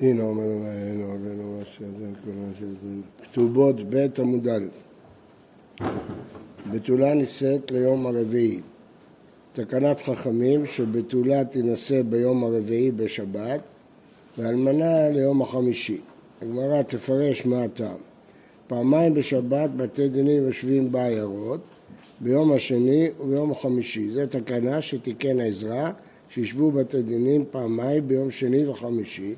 הנה אומר אלוהינו, רבנו מה שאתם קוראים לזה. כתובות ב' עמוד א'. בתולה נישאת ליום הרביעי. תקנת חכמים שבתולה תינשא ביום הרביעי בשבת ואלמנה ליום החמישי. הגמרא תפרש מה הטעם. פעמיים בשבת בתי דינים יושבים בעיירות, ביום השני וביום החמישי. זו תקנה שתיקן עזרא, שישבו בתי דינים פעמיים ביום שני וחמישי,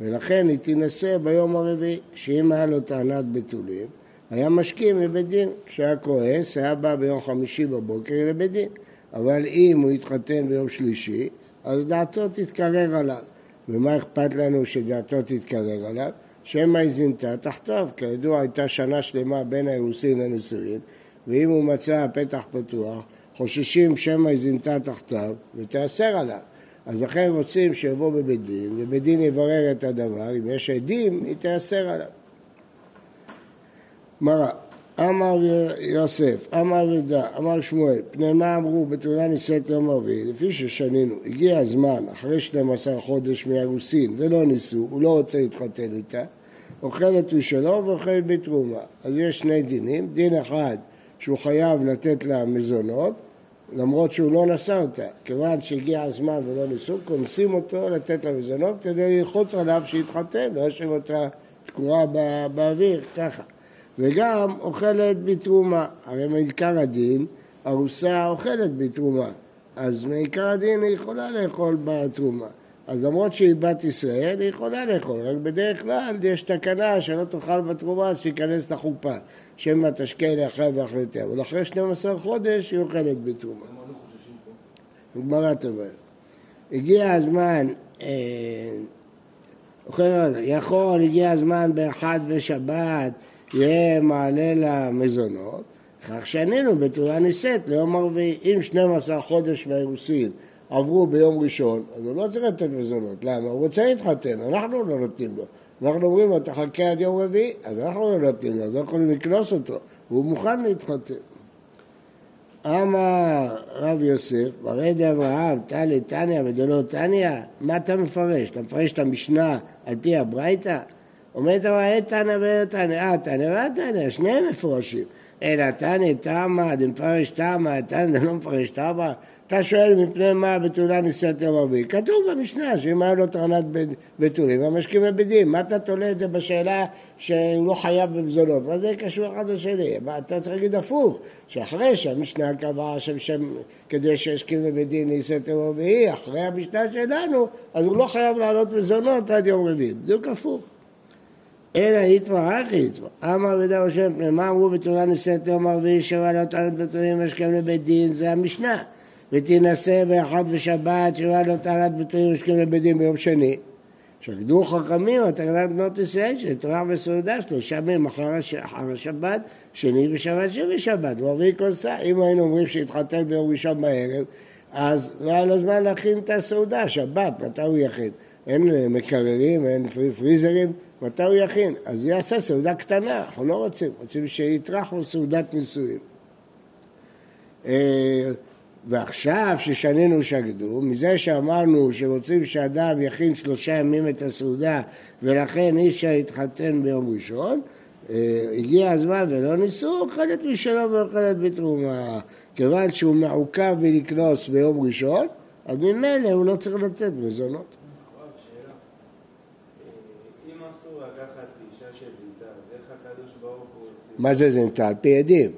ולכן היא תינשא ביום הרביעי, שאם היה לו טענת בתולים, היה משכים לבית דין. כשהיה כועס, היה בא ביום חמישי בבוקר לבית דין. אבל אם הוא יתחתן ביום שלישי, אז דעתו תתקרר עליו. ומה אכפת לנו שדעתו תתקרר עליו? שמא זינתה תחתיו. כידוע, הייתה שנה שלמה בין האירוסין לנישואין, ואם הוא מצא פתח פתוח, חוששים שמא זינתה תחתיו ותיאסר עליו. אז לכן רוצים שיבוא בבית דין, ובית דין יברר את הדבר, אם יש עדים, היא תיאסר עליו. מראה, אמר יוסף, אמר ידע, אמר שמואל, פני מה אמרו בתאונה נישאת יום רביעי, לפי ששנינו, הגיע הזמן, אחרי 12 חודש מהרוסין ולא ניסו, הוא לא רוצה להתחתן איתה, אוכלת משלו ואוכלת בתרומה. אז יש שני דינים, דין אחד שהוא חייב לתת לה מזונות, למרות שהוא לא נשא אותה. כיוון שהגיע הזמן ולא ניסו, כונסים אותו לתת לה מזונות כדי ללחוץ עליו שיתחתן, לא ישאיר אותה תקועה באוויר, ככה. וגם אוכלת בתרומה. הרי מעיקר הדין, ארוסה אוכלת בתרומה. אז מעיקר הדין היא יכולה לאכול בתרומה. אז למרות שהיא בת ישראל, היא יכולה לאכול, רק בדרך כלל יש תקנה שלא תאכל בתרומה, שתיכנס לחופה, שמא תשקה לאחר ואחריותיה, אבל אחרי 12 חודש היא אוכלת בתרומה. גמרא טובה. הגיע הזמן, אה, יכול, הגיע הזמן באחד בשבת, יהיה מעלה למזונות, כך שענינו בתורה נישאת ליום הרביעי. אם 12 חודש מהאירוסין עברו ביום ראשון, אז הוא לא צריך לתת מזונות. למה? הוא רוצה להתחתן, אנחנו לא נותנים לו. אנחנו אומרים לו, תחכה עד יום רביעי, אז אנחנו לא נותנים לו, אז לא יכולים לקנוס אותו, והוא מוכן להתחתן. אמר רב יוסף, ברד אברהם, תלי תניא ודלא תניא, מה אתה מפרש? אתה מפרש את המשנה על פי הברייתא? אומרת תנא, אה תנא ואין תנא, שניהם מפורשים. אלא תנא תמא, דמפרש תמא, תנא לא מפרש תמא. אתה שואל מפני מה בתולה נישאת יום רביעי? כתוב במשנה שאם היה לו טענת בתולים, המשקים בבדים. מה אתה תולה את זה בשאלה שהוא לא חייב במזונות? מה זה קשור אחד לשני? אתה צריך להגיד הפוך, שאחרי שהמשנה קבעה ששם, כדי שישכים בבדין נישאת יום רביעי, אחרי המשנה שלנו, אז הוא לא חייב לעלות מזונות עד יום רביעי. בדיוק הפוך. אלא יתברך יתברך. אמר ודאו השם, מה אמרו בתורה נישאת יום הרביעי שבע לא טענת בתולים משכם לבית דין? זה המשנה. ותינשא באחד בשבת שבע לא טענת בתולים משכם לבית דין ביום שני. שקדו חכמים על תקנת בנות ישראל שתואר בסעודה שלושה ימים אחר השבת, שני ושבת שבשבת, ורביעי כל שר. אם היינו אומרים שהתחתן ביום ראשון בערב, אז לא היה לו זמן להכין את הסעודה, שבת, מתי הוא יכין? אין מקררים, אין פריזרים, מתי הוא יכין? אז הוא יעשה סעודה קטנה, אנחנו לא רוצים, רוצים שיטרח לו סעודת נישואין. אה, ועכשיו ששנינו שקדו, מזה שאמרנו שרוצים שאדם יכין שלושה ימים את הסעודה ולכן אי אפשר להתחתן ביום ראשון, אה, הגיע הזמן ולא ניסו, אוכלת משלו ואוכלת בתרומה. כיוון שהוא מעוכב מלקנוס ביום ראשון, אז ממילא הוא לא צריך לתת מזונות. מה זה זינתה? על פי עדים.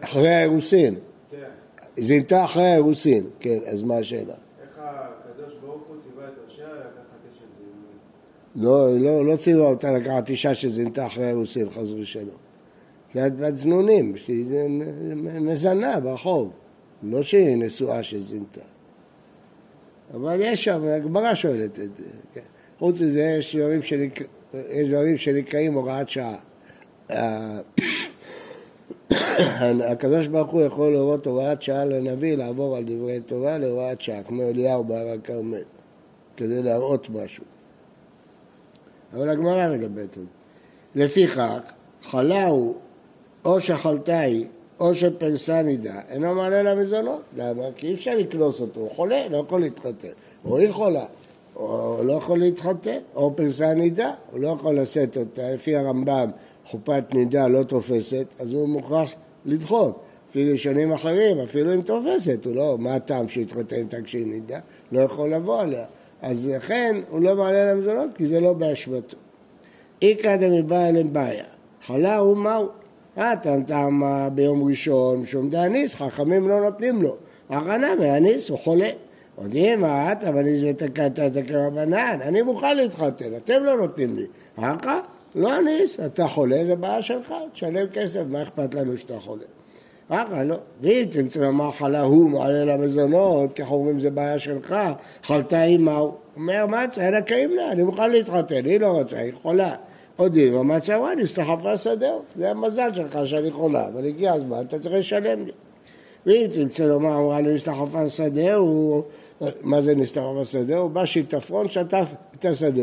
אחרי האירוסין. כן. זינתה אחרי האירוסין, כן, אז מה השאלה? איך הקדוש ברוך הוא ציווה את הושע לקחת אשת לא, לא, לא ציווה אותה לקחת אישה שזינתה אחרי האירוסין, חס ושלום. בת זנונים, שהיא מזנה ברחוב, לא שהיא נשואה שזינתה. אבל יש שם, הגמרא שואלת את זה. כן. חוץ מזה. יש דברים שנקראים הוראת שעה. הקדוש ברוך הוא יכול להורות הוראת שעה לנביא לעבור על דברי תורה להוראת שעה, כמו אליהו בהר הכרמל, כדי להראות משהו. אבל הגמרא מדברת על זה. לפיכך, חלה הוא או שחלתה היא או שפרסה נידה, אינו מעלה למזונות. למה? כי אי אפשר לקנוס אותו, הוא חולה, לא יכול להתחתן. או היא חולה. הוא לא יכול להתחתן, או פרסה נידה, הוא לא יכול לשאת אותה, לפי הרמב"ם חופת נידה לא תופסת, אז הוא מוכרח לדחות. אפילו שנים אחרים, אפילו אם תופסת, הוא לא, מה הטעם שיתחתן איתה כשהיא נידה? לא יכול לבוא עליה. אז לכן הוא לא מעלה למזונות, כי זה לא באשמתו. איכא דמבעיה לבעיה, חלה הוא מהו? אה, טעם טעם ביום ראשון, שום דאניס, חכמים לא נותנים לו. הכנה מאניס, הוא חולה. יודעים מה את, אבל אני ותקעת את כרבנן, אני מוכן להתחתן, אתם לא נותנים לי. אחא, לא אניס, אתה חולה, זה בעיה שלך, תשלם כסף, מה אכפת לנו שאתה חולה? אחא, לא. ואם תמצא לומר חלה הוא מעלה למזונות, ככה אומרים זה בעיה שלך, חלתה עימה, אומר מצה, אלא לה, אני מוכן להתחתן, היא לא רוצה, היא חולה. עוד דין מצה וואי, נסתחפה שדהו, זה המזל שלך שאני חולה, אבל הגיע הזמן, אתה צריך לשלם לי. ואם תרצה לומר, אמרה לו נסתחפה שדהו, מה זה נסתחפה שדהו? בא שיטפרון, שטף את השדה.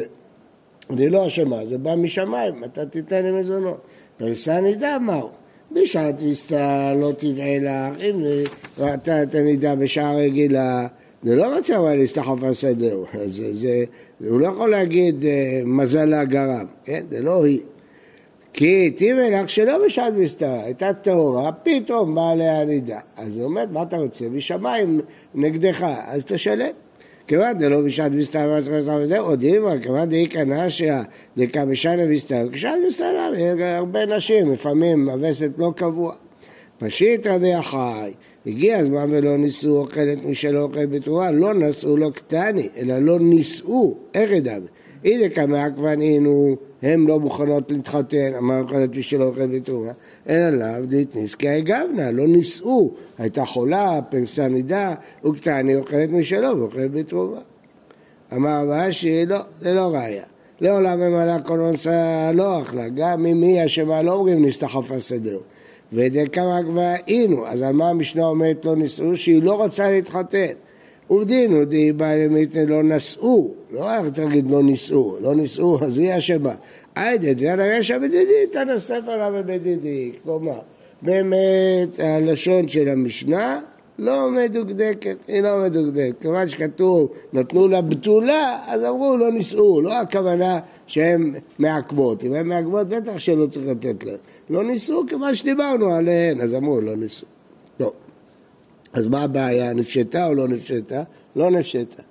אני לא אשמה, זה בא משמיים, אתה תיתן לי מזונות. פרסה נידה מהו? בשעת ויסתה לא תבעה לך, אם ראתה את הנידה בשעה רגילה, זה לא מצב היה להסתחף על סדר, זה, זה, הוא לא יכול להגיד אה, מזלה גרם, כן? זה לא היא. כי טיבי לך שלא בשעת מסתרה, הייתה טהורה, פתאום באה עליה נידה. אז הוא אומר, מה אתה רוצה? משמיים נגדך, אז תשלם. כיוון דלא בשעת מסתרה ומס חסר וזהו, עוד אימא, כיוון דאי קנשיה דקה בשנה כשעת מסתרה, הרבה נשים, לפעמים הווסת לא קבוע. פשיט רבי החי, הגיע הזמן ולא נישאו אוכלת משלא אוכל בתרועה, לא נשאו לו קטני, אלא לא נישאו, איך ידע? הנה כמה כבנינו, הם לא מוכנות להתחתן, אמר אוכלת משלא אוכל בתרועה, אלא לאו דתניס כי הגבנה, לא נישאו, הייתה חולה, פרסה נידה, וקטני אוכלת משלו ואוכלת בתרועה. אמר רש"י, לא, זה לא ראיה. לעולם ממלא עונשה לא אכלה, גם אם היא אשמה לא אומרים נסתחפה סדר. ודקמא כבר היינו, אז על מה המשנה אומרת לא נישאו? שהיא לא רוצה להתחתן. עובדינו די בעלי מיתנה לא נשאו, לא היה צריך להגיד לא נישאו, לא נישאו, אז היא אשמה. היידה דן הרשע בדידי, ספר לה בדידי. כלומר, באמת הלשון של המשנה לא מדוקדקת, היא לא מדוקדקת. כיוון שכתוב נתנו לה בתולה, אז אמרו לא נישאו, לא הכוונה שהן מעכבות. אם הן מעכבות בטח שלא צריך לתת להן. לא נישאו כיוון שדיברנו עליהן, אז אמרו לא נישאו. אז מה הבעיה, נפשטה או לא נפשטה? לא נפשטה.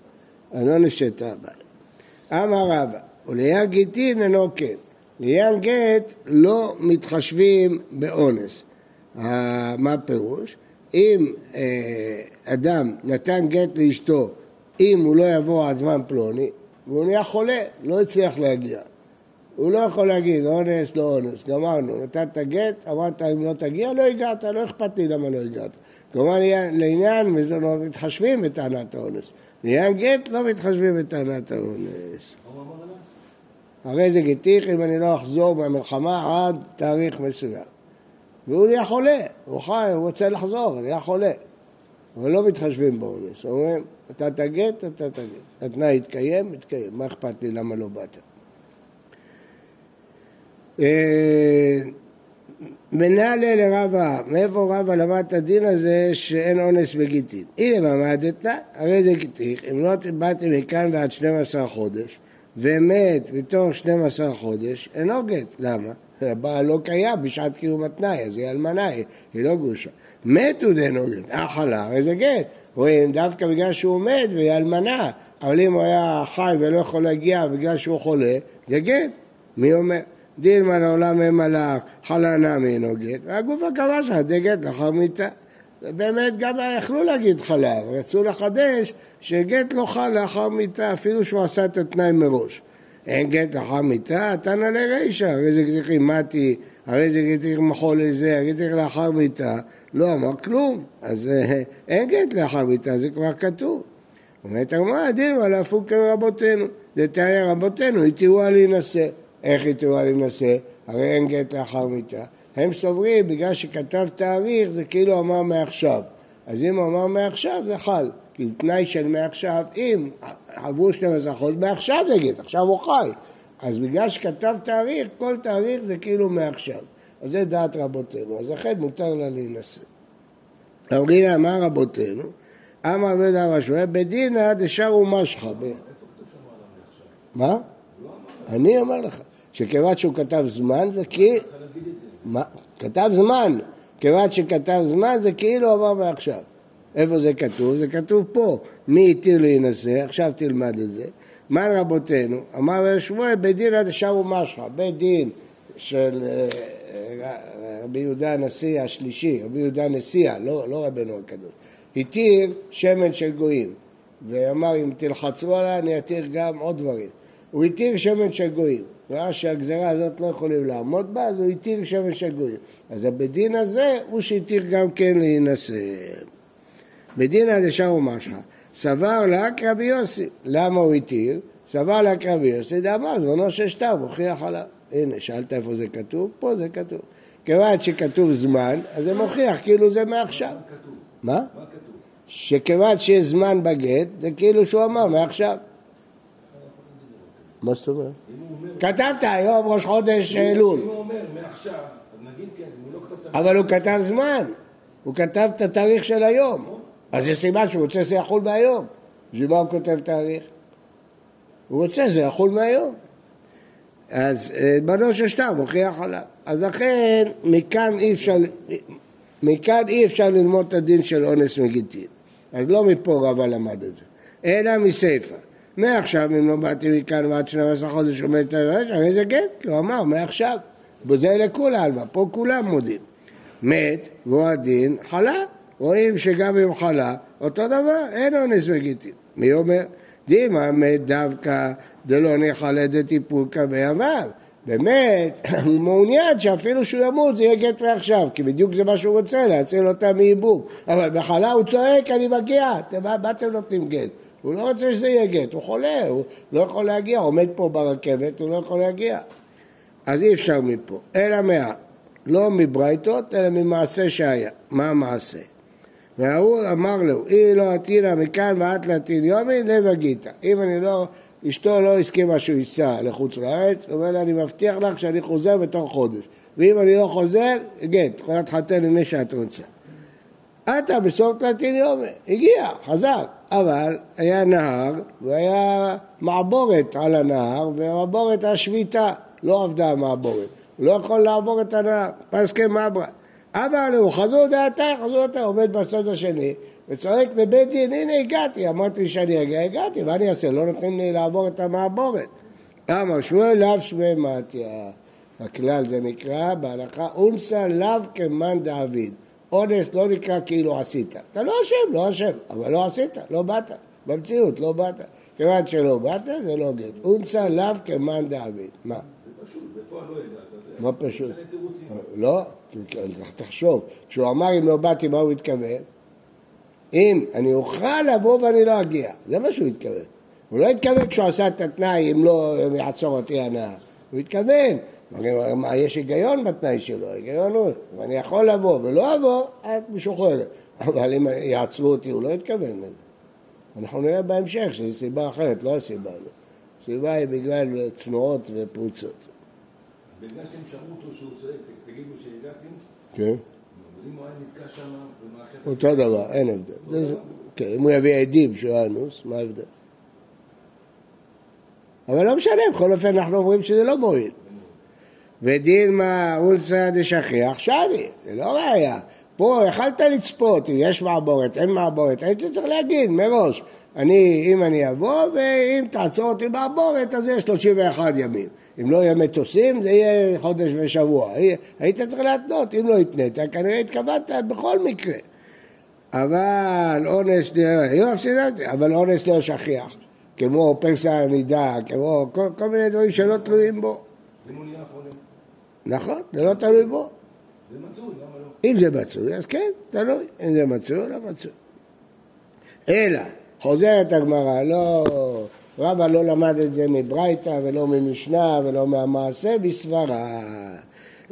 אז לא נפשטה הבעיה. אמר רבא, וליד גיטין אינו כן. לעניין גט לא מתחשבים באונס. מה הפירוש? אם אה, אדם נתן גט לאשתו, אם הוא לא יבוא עד זמן פלוני, והוא נהיה חולה, לא הצליח להגיע. הוא לא יכול להגיד אונס, לא אונס, גמרנו, נתת גט, אמרת אם לא תגיע, לא הגעת, לא אכפת לי למה לא הגעת. כלומר לעניין, וזה לא מתחשבים בטענת האונס. לעניין גט לא מתחשבים בטענת האונס. הרי זה גטיך אם אני לא אחזור מהמלחמה עד תאריך מסוים. והוא נהיה חולה, הוא חי, הוא רוצה לחזור, נהיה חולה. אבל לא מתחשבים באונס, אומרים, אתה תגט, אתה תגט. התנאי יתקיים, יתקיים, מה אכפת לי למה לא באת? מנהלה לרבה, מאיפה רבה למד את הדין הזה שאין אונס בגיטין? הנה מעמדת הרי זה גיטיך, אם לא באתי מכאן ועד 12 חודש, ומת בתוך 12 חודש, אינו גט. למה? הבעל לא קיים בשעת קיום התנאי, אז היא אלמנה, היא לא גרושה. מתו דנו גט, החלה, הרי זה גט. רואים, דווקא בגלל שהוא מת והיא אלמנה, אבל אם הוא היה חי ולא יכול להגיע בגלל שהוא חולה, זה גט. מי אומר? דילמה לעולם הם מלאך, חלה נמי אינו גט, והגופה קבע שזה גט לאחר מיתה. באמת גם יכלו להגיד חלה, אבל רצו לחדש שגט לא חל לאחר מיתה, אפילו שהוא עשה את התנאי מראש. אין גט לאחר מיתה, תנא לרישא, הרי זה גט מתי, הרי זה גט מחול לזה, הרי גט לאחר מיתה, לא אמר כלום, אז אה, אין גט לאחר מיתה, זה כבר כתוב. אומרת הגמרא, דילמה להפוק כרבותינו, דתניא רבותינו, התירו על להינשא. איך התירו על להינשא? הרי אין גט לאחר מיתה. הם סוברים, בגלל שכתב תאריך, זה כאילו אמר מעכשיו. אז אם הוא אמר מעכשיו, זה חל. כי תנאי של מעכשיו, אם עברו 12 חודש, מעכשיו נגיד, עכשיו הוא חי. אז בגלל שכתב תאריך, כל תאריך זה כאילו מעכשיו. אז זה דעת רבותינו, אז לכן מותר לה להינשא. אמרי אמר רבותינו, אמר רבי דרשויה, בדינא דשארו משחה. מה? אני אומר לך, שכיוון שהוא כתב זמן זה כי... כתב זמן. כיוון שכתב זמן זה כאילו אמר מעכשיו. איפה זה כתוב? זה כתוב פה. מי התיר להינשא? עכשיו תלמד את זה. מה רבותינו? אמר רבי שמואל, בית דין עד השאר ומשחה. בית דין של אה, אה, רבי יהודה הנשיא השלישי, רבי יהודה נשיאה, לא, לא רבנו הקדוש, התיר שמן של גויים. ואמר, אם תלחצו עליי, אני אתיר גם עוד דברים. הוא התיר שמן של גויים. ראה שהגזרה הזאת לא יכולים לעמוד בה, אז הוא התיר שמן של גויים. אז הבדין הזה הוא שהתיר גם כן להינשא. בדינא דשאר ומשחא, סבר רק רבי יוסי. למה הוא התיר? סבר רק רבי יוסי, דאמר זמנו של שטר, מוכיח עליו. הנה, שאלת איפה זה כתוב? פה זה כתוב. כיוון שכתוב זמן, אז זה מוכיח כאילו זה מעכשיו. מה? מה כתוב? שכיוון שיש זמן בגט, זה כאילו שהוא אמר מעכשיו. מה זאת אומרת? כתבת היום ראש חודש אלול. אם הוא אומר מעכשיו, נגיד כן, הוא לא כתב אבל הוא כתב זמן. הוא כתב את התאריך של היום. אז יש סימן שהוא רוצה שזה יחול מהיום. בשביל מה הוא כותב תאריך? הוא רוצה שזה יחול מהיום. אז אה, בנו של שטר מוכיח עליו. אז לכן, מכאן אי אפשר, מכאן אי אפשר ללמוד את הדין של אונס מגיטין. אז לא מפה רבא למד את זה, אלא מסיפא. מעכשיו, אם לא באתי מכאן ועד 12 חודש עומד את הרש, הרי זה גט, כי הוא אמר, מעכשיו. וזה לכולי עלמא, פה כולם מודים. מת, והוא הדין, חלה. רואים שגם אם חלה, אותו דבר, אין אונס מגיטין. מי אומר? דימה מת דווקא דלא נחלה דטיפוקא בעבר. באמת, הוא מעוניין שאפילו שהוא ימות זה יהיה גט מעכשיו, כי בדיוק זה מה שהוא רוצה, להציל אותה מייבום. אבל בחלה הוא צועק, אני מגיע, מה אתם נותנים גט? הוא לא רוצה שזה יהיה גט, הוא חולה, הוא לא יכול להגיע, הוא עומד פה ברכבת, הוא לא יכול להגיע. אז אי אפשר מפה, אלא מה, לא מברייתות, אלא ממעשה שהיה. מה המעשה? וההוא אמר לו, אי לא עתינה מכאן ועד להטיל יומי, לב הגיתא. אם אני לא, אשתו לא הסכימה שהוא ייסע לחוץ לארץ, הוא אומר לה, אני מבטיח לך שאני חוזר בתוך חודש. ואם אני לא חוזר, גט, יכולה להתחתן עם מי שאת רוצה. עתה בסוף להטיל יומי, הגיע, חזר. אבל היה נהר והיה מעבורת על הנהר, והמעבורת היה שביתה, לא עבדה המעבורת. הוא לא יכול לעבור את הנהר, פסקי מעברה. אמר לו, חזור דעתה, חזור דעתה, עומד בצד השני, וצועק לבית דין, הנה הגעתי, אמרתי שאני אגיע, הגעתי, מה אני אעשה? לא נותנים לי לעבור את המעבורת. אמר שמואל לאו שמואל מתיה. הכלל זה נקרא בהלכה אונסה לאו כמאן דאביד. אונס לא נקרא כאילו עשית. אתה לא אשם, לא אשם, אבל לא עשית, לא באת. במציאות, לא באת. כיוון שלא באת, זה לא גט. אונסה לאו כמאן דאביד. מה? זה פשוט, בפועל לא הגעת. מה פשוט? לא, תחשוב. כשהוא אמר אם לא באתי, מה הוא התכוון? אם אני אוכל לבוא ואני לא אגיע. זה מה שהוא התכוון. הוא לא התכוון כשהוא עשה את התנאי, אם לא יעצור אותי הנהר. הוא התכוון. מה, יש היגיון בתנאי שלו, היגיון הוא, אם אני יכול לבוא ולא אבוא, את משוחררת. אבל אם יעצרו אותי, הוא לא התכוון לזה. אנחנו נראה בהמשך שזו סיבה אחרת, לא הסיבה הזאת. הסיבה היא בגלל צנועות ופרוצות. בגלל שהם שמעו אותו שהוא צועק, תגידו שהגעתי? כן. אבל אם הוא היה נתקע שם. אותו דבר, אין הבדל. כן, אם הוא יביא עדים שהוא היה אנוס, מה ההבדל? אבל לא משנה, בכל אופן אנחנו אומרים שזה לא מועיל. ודילמה אולסא דשכיח שבי, זה לא ראייה. פה יכלת לצפות, אם יש מעבורת, אין מעבורת, היית צריך להגיד מראש, אני, אם אני אבוא, ואם תעצור אותי מעבורת, אז יש 31 ימים. אם לא יהיה מטוסים, זה יהיה חודש ושבוע. היית צריך להתנות, אם לא התנית, כנראה התכוונת בכל מקרה. אבל סידרתי, אבל אונס לא שכיח, כמו פסע הנידה, כמו כל, כל מיני דברים שלא תלויים בו. אם הוא נהיה נכון, זה לא תלוי בו. זה מצוי, למה לא? אם זה מצוי, אז כן, תלוי. אם זה מצוי או לא מצוי. אלא, חוזרת הגמרא, לא... רבא לא למד את זה מברייתא ולא ממשנה ולא מהמעשה בסברה.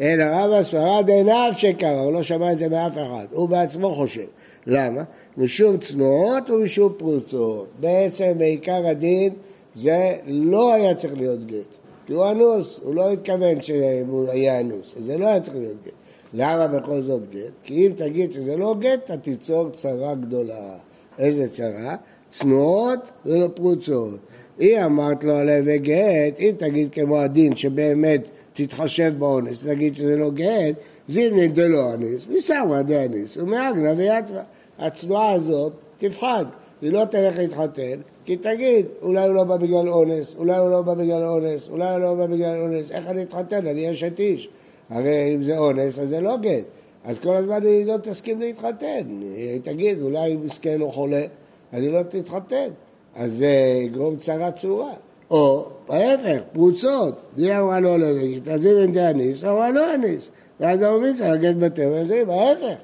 אלא רבא סברה דעיניו שקרא, הוא לא שמע את זה מאף אחד, הוא בעצמו חושב. למה? משום צנועות ומשום פרוצות. בעצם בעיקר הדין זה לא היה צריך להיות גט. כי הוא אנוס, הוא לא התכוון שהוא היה אנוס, אז זה לא היה צריך להיות גט. למה בכל זאת גט? כי אם תגיד שזה לא גט, אתה תיצור צרה גדולה. איזה צרה? צנועות ולא פרוצות. היא אמרת לו עליה גט, אם תגיד כמו הדין שבאמת תתחשב באונס, תגיד שזה לא גט, זימנין דלא אניס, מסרווה דאניס, ומאגנה ויתווה. הצנועה הזאת תפחד, היא לא תלך להתחתן, כי תגיד, אולי הוא לא בא בגלל אונס, אולי הוא לא בא בגלל אונס, אולי הוא לא בא בגלל אונס, איך אני אתחתן? אני אשת איש. הרי אם זה אונס, אז זה לא גט. אז כל הזמן היא לא תסכים להתחתן. היא תגיד, אולי מסכן או חולה, אז היא לא תתחתן. אז זה יגרום צרה צורה. או, ההפך, פרוצות. היא אמרה לא לרגית, אז אם אין דאניס, אמרה לא אניס. ואז אומרים צריך לגשת בטבע, אז אם, ההפך.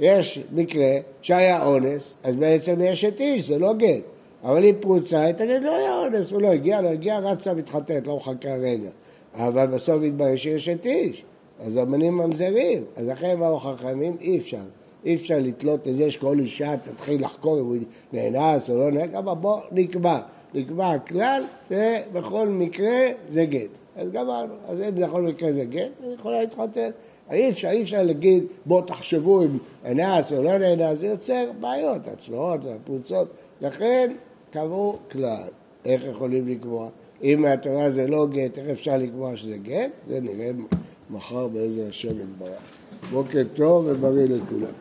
יש מקרה שהיה אונס, אז בעצם יש את איש, זה לא גט. אבל היא פרוצה, היא תגיד, לא היה אונס, הוא לא הגיע, לא הגיע, רצה מתחתנת, לא מחכה רגע. אבל בסוף התברר שיש את איש. אז אמנים ממזרים, אז לכן באו חכמים, אי אפשר. אי אפשר לתלות את זה שכל אישה תתחיל לחקור אם הוא נאנס או לא נאנס, אבל בוא נקבע. נקבע כלל שבכל מקרה זה גט. אז גמרנו. אז אם בכל מקרה זה גט, אז יכולה להתחתן. אי אפשר, אי אפשר להגיד, בואו תחשבו אם נאנס או לא נאנס, זה יוצר בעיות, הצנועות והפרוצות. לכן קבעו כלל. איך יכולים לקבוע? אם מהתורה זה לא גט, איך אפשר לקבוע שזה גט? זה נראה מחר באיזה השם יתברך. בוקר טוב ובריא לכולם.